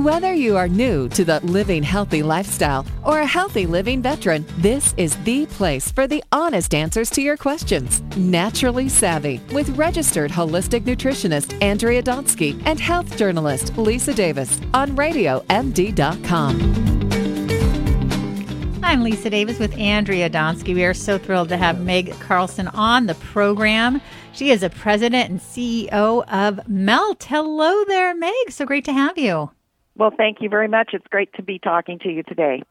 Whether you are new to the living healthy lifestyle or a healthy living veteran, this is the place for the honest answers to your questions. Naturally Savvy with registered holistic nutritionist Andrea Donsky and health journalist Lisa Davis on RadioMD.com. I'm Lisa Davis with Andrea Donsky. We are so thrilled to have Meg Carlson on the program. She is a president and CEO of Melt. Hello there, Meg. So great to have you. Well, thank you very much. It's great to be talking to you today.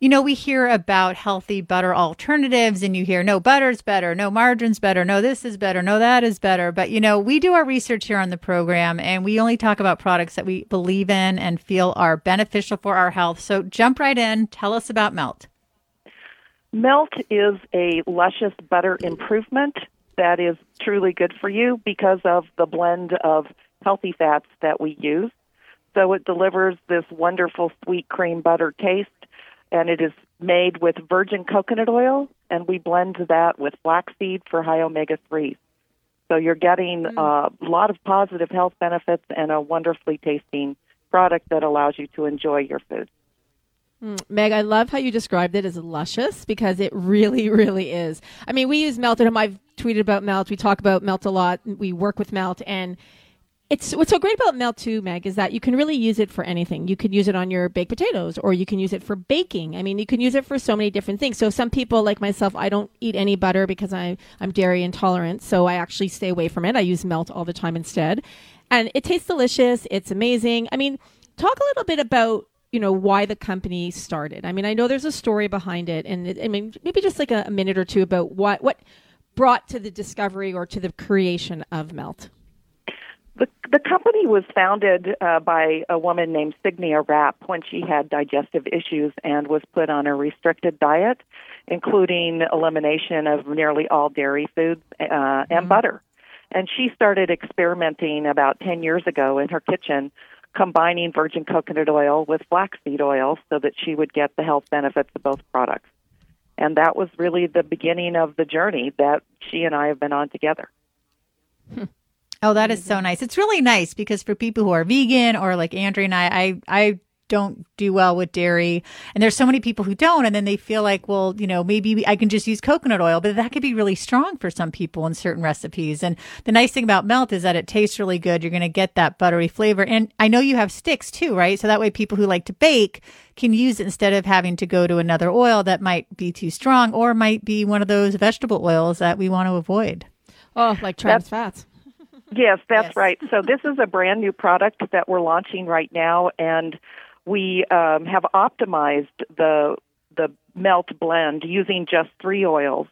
You know, we hear about healthy butter alternatives, and you hear no butter's better, no margarine's better, no this is better, no that is better. But, you know, we do our research here on the program, and we only talk about products that we believe in and feel are beneficial for our health. So jump right in. Tell us about Melt. Melt is a luscious butter improvement that is truly good for you because of the blend of healthy fats that we use. So it delivers this wonderful sweet cream butter taste, and it is made with virgin coconut oil, and we blend that with flaxseed for high omega 3s. So you're getting mm. a lot of positive health benefits and a wonderfully tasting product that allows you to enjoy your food. Mm, Meg, I love how you described it as luscious because it really, really is. I mean, we use Melt at home. I've tweeted about Melt. We talk about Melt a lot. We work with Melt, and it's what's so great about Melt too, Meg, is that you can really use it for anything. You could use it on your baked potatoes, or you can use it for baking. I mean, you can use it for so many different things. So some people, like myself, I don't eat any butter because I I'm dairy intolerant, so I actually stay away from it. I use Melt all the time instead, and it tastes delicious. It's amazing. I mean, talk a little bit about you know why the company started. I mean, I know there's a story behind it, and it, I mean, maybe just like a, a minute or two about what what brought to the discovery or to the creation of Melt. The, the company was founded uh, by a woman named Cygnia Rapp when she had digestive issues and was put on a restricted diet, including elimination of nearly all dairy foods uh, and mm-hmm. butter. And she started experimenting about 10 years ago in her kitchen, combining virgin coconut oil with flaxseed oil so that she would get the health benefits of both products. And that was really the beginning of the journey that she and I have been on together. Oh, that is so nice. It's really nice because for people who are vegan or like Andrea and I, I, I don't do well with dairy. And there's so many people who don't. And then they feel like, well, you know, maybe I can just use coconut oil, but that could be really strong for some people in certain recipes. And the nice thing about melt is that it tastes really good. You're going to get that buttery flavor. And I know you have sticks too, right? So that way people who like to bake can use it instead of having to go to another oil that might be too strong or might be one of those vegetable oils that we want to avoid. Oh, like trans fats. Yes, that's yes. right. So this is a brand new product that we're launching right now, and we um, have optimized the the melt blend using just three oils: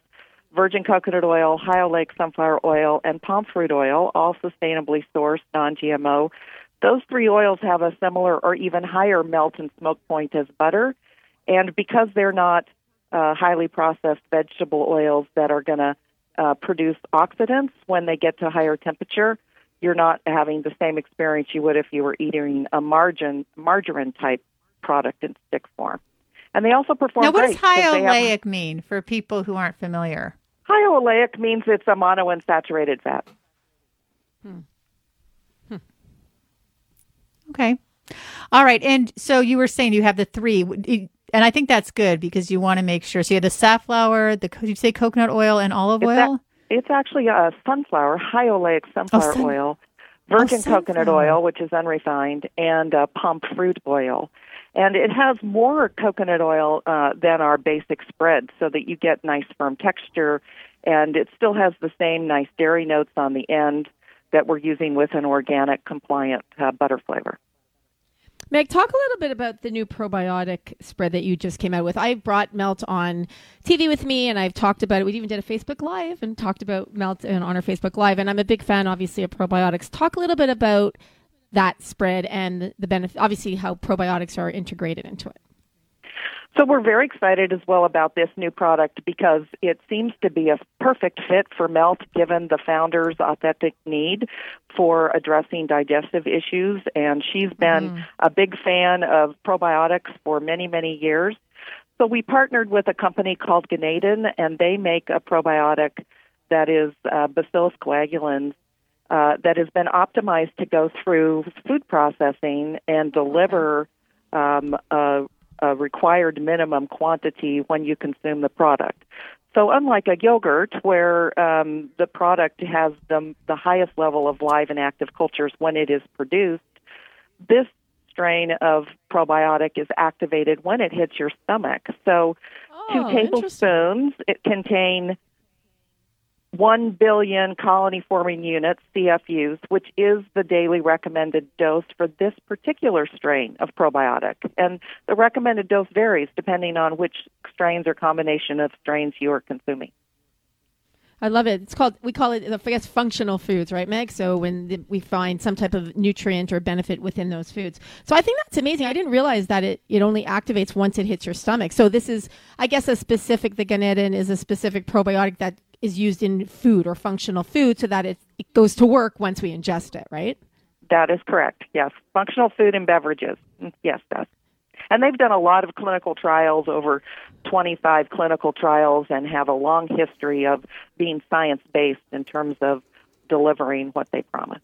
virgin coconut oil, high oleic sunflower oil, and palm fruit oil, all sustainably sourced, non-GMO. Those three oils have a similar or even higher melt and smoke point as butter, and because they're not uh, highly processed vegetable oils that are going to uh, produce oxidants when they get to higher temperature, you're not having the same experience you would if you were eating a margin margarine type product in stick form. And they also perform. Now, what does high oleic have, mean for people who aren't familiar? High oleic means it's a monounsaturated fat. Hmm. Hmm. Okay. All right. And so you were saying you have the three, and I think that's good because you want to make sure. So you have the safflower, the you say coconut oil, and olive it's oil. It's actually a sunflower, high oleic sunflower oh, sun- oil, virgin oh, coconut oil, which is unrefined, and uh, palm fruit oil. And it has more coconut oil uh, than our basic spread, so that you get nice firm texture, and it still has the same nice dairy notes on the end that we're using with an organic compliant uh, butter flavor. Meg, talk a little bit about the new probiotic spread that you just came out with. I brought Melt on TV with me, and I've talked about it. We even did a Facebook Live and talked about Melt and on our Facebook Live. And I'm a big fan, obviously, of probiotics. Talk a little bit about that spread and the benefit, obviously, how probiotics are integrated into it. So we're very excited as well about this new product because it seems to be a perfect fit for Melt given the founder's authentic need for addressing digestive issues and she's been mm. a big fan of probiotics for many many years. So we partnered with a company called Ganeden and they make a probiotic that is uh, Bacillus coagulans uh, that has been optimized to go through food processing and deliver um, a, a required minimum quantity when you consume the product. So, unlike a yogurt, where um, the product has the, the highest level of live and active cultures when it is produced, this strain of probiotic is activated when it hits your stomach. So, Oh, two tablespoons it contain 1 billion colony forming units, CFUs, which is the daily recommended dose for this particular strain of probiotic. And the recommended dose varies depending on which strains or combination of strains you are consuming. I love it. It's called we call it I guess functional foods, right, Meg? So when we find some type of nutrient or benefit within those foods. So I think that's amazing. I didn't realize that it it only activates once it hits your stomach. So this is I guess a specific the Ganeden is a specific probiotic that is used in food or functional food so that it, it goes to work once we ingest it, right? That is correct. Yes, functional food and beverages. Mm, Yes, that's and they've done a lot of clinical trials, over 25 clinical trials, and have a long history of being science based in terms of delivering what they promise.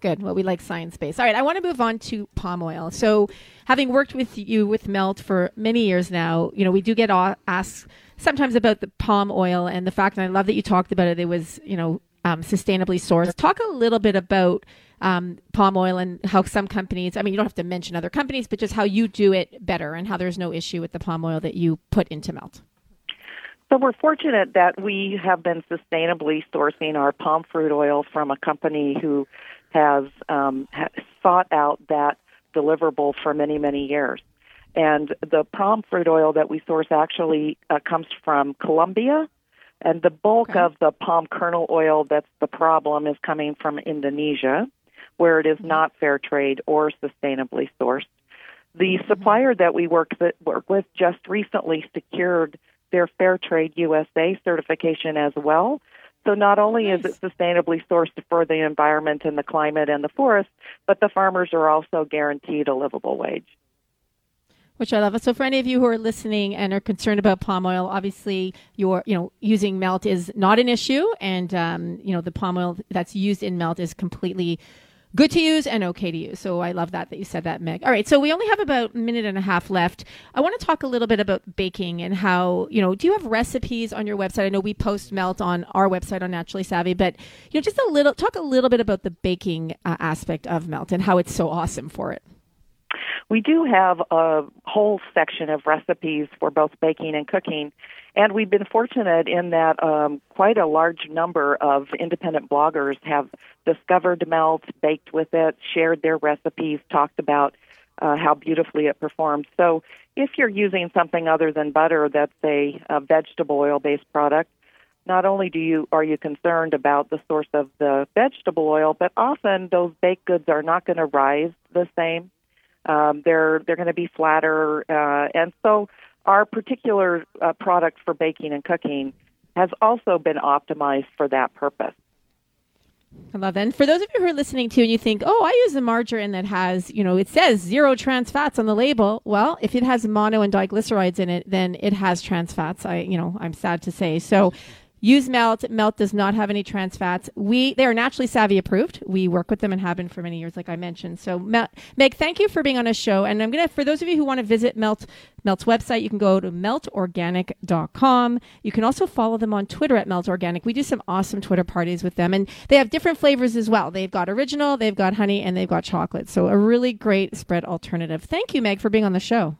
Good. Well, we like science based. All right. I want to move on to palm oil. So, having worked with you with Melt for many years now, you know, we do get asked sometimes about the palm oil and the fact, and I love that you talked about it. It was, you know, um, sustainably sourced. Talk a little bit about um, palm oil and how some companies, I mean, you don't have to mention other companies, but just how you do it better and how there's no issue with the palm oil that you put into Melt. So we're fortunate that we have been sustainably sourcing our palm fruit oil from a company who has um, sought out that deliverable for many, many years. And the palm fruit oil that we source actually uh, comes from Colombia, and the bulk Okay. of the palm kernel oil that's the problem is coming from Indonesia, where it is not fair trade or sustainably sourced. The supplier that we work, that, work with just recently secured their Fair Trade USA certification as well. So not only is it sustainably sourced for the environment and the climate and the forest, but the farmers are also guaranteed a livable wage. Which I love. So for any of you who are listening and are concerned about palm oil, obviously your you know using melt is not an issue, and um, you know the palm oil that's used in melt is completely good to use and okay to use. So I love that that you said that, Meg. All right, so we only have about a minute and a half left. I want to talk a little bit about baking and how you know. Do you have recipes on your website? I know we post melt on our website on Naturally Savvy, but you know just a little talk a little bit about the baking uh, aspect of melt and how it's so awesome for it. We do have a whole section of recipes for both baking and cooking, and we've been fortunate in that um, quite a large number of independent bloggers have discovered melt, baked with it, shared their recipes, talked about uh, how beautifully it performs. So, if you're using something other than butter that's a, a vegetable oil-based product, not only do you are you concerned about the source of the vegetable oil, but often those baked goods are not going to rise the same. Um, they're they're going to be flatter, uh, and so our particular uh, product for baking and cooking has also been optimized for that purpose. I love. And for those of you who are listening to and you think, oh, I use a margarine that has, you know, it says zero trans fats on the label. Well, if it has mono and diglycerides in it, then it has trans fats. I, you know, I'm sad to say. So use Melt. Melt does not have any trans fats. We, they are naturally savvy approved. We work with them and have been for many years, like I mentioned. So Meg, thank you for being on a show. And I'm to, for those of you who want to visit Melt, Melt's website, you can go to meltorganic.com. You can also follow them on Twitter at Melt Organic. We do some awesome Twitter parties with them, and they have different flavors as well. They've got original, they've got honey, and they've got chocolate. So a really great spread alternative. Thank you, Meg, for being on the show.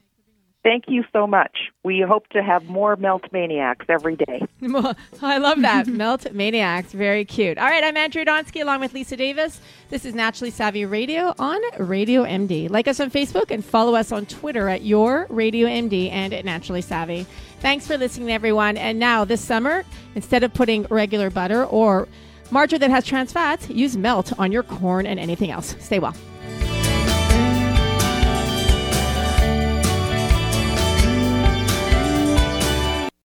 Thank you so much. We hope to have more melt maniacs every day. I love that. Melt Maniacs. Very cute. All right, I'm Andrea Donsky along with Lisa Davis. This is Naturally Savvy Radio on Radio MD. Like us on Facebook and follow us on Twitter at Your Radio MD and at Naturally Savvy. Thanks for listening, everyone. And now, this summer, instead of putting regular butter or margarine that has trans fats, use melt on your corn and anything else. Stay well.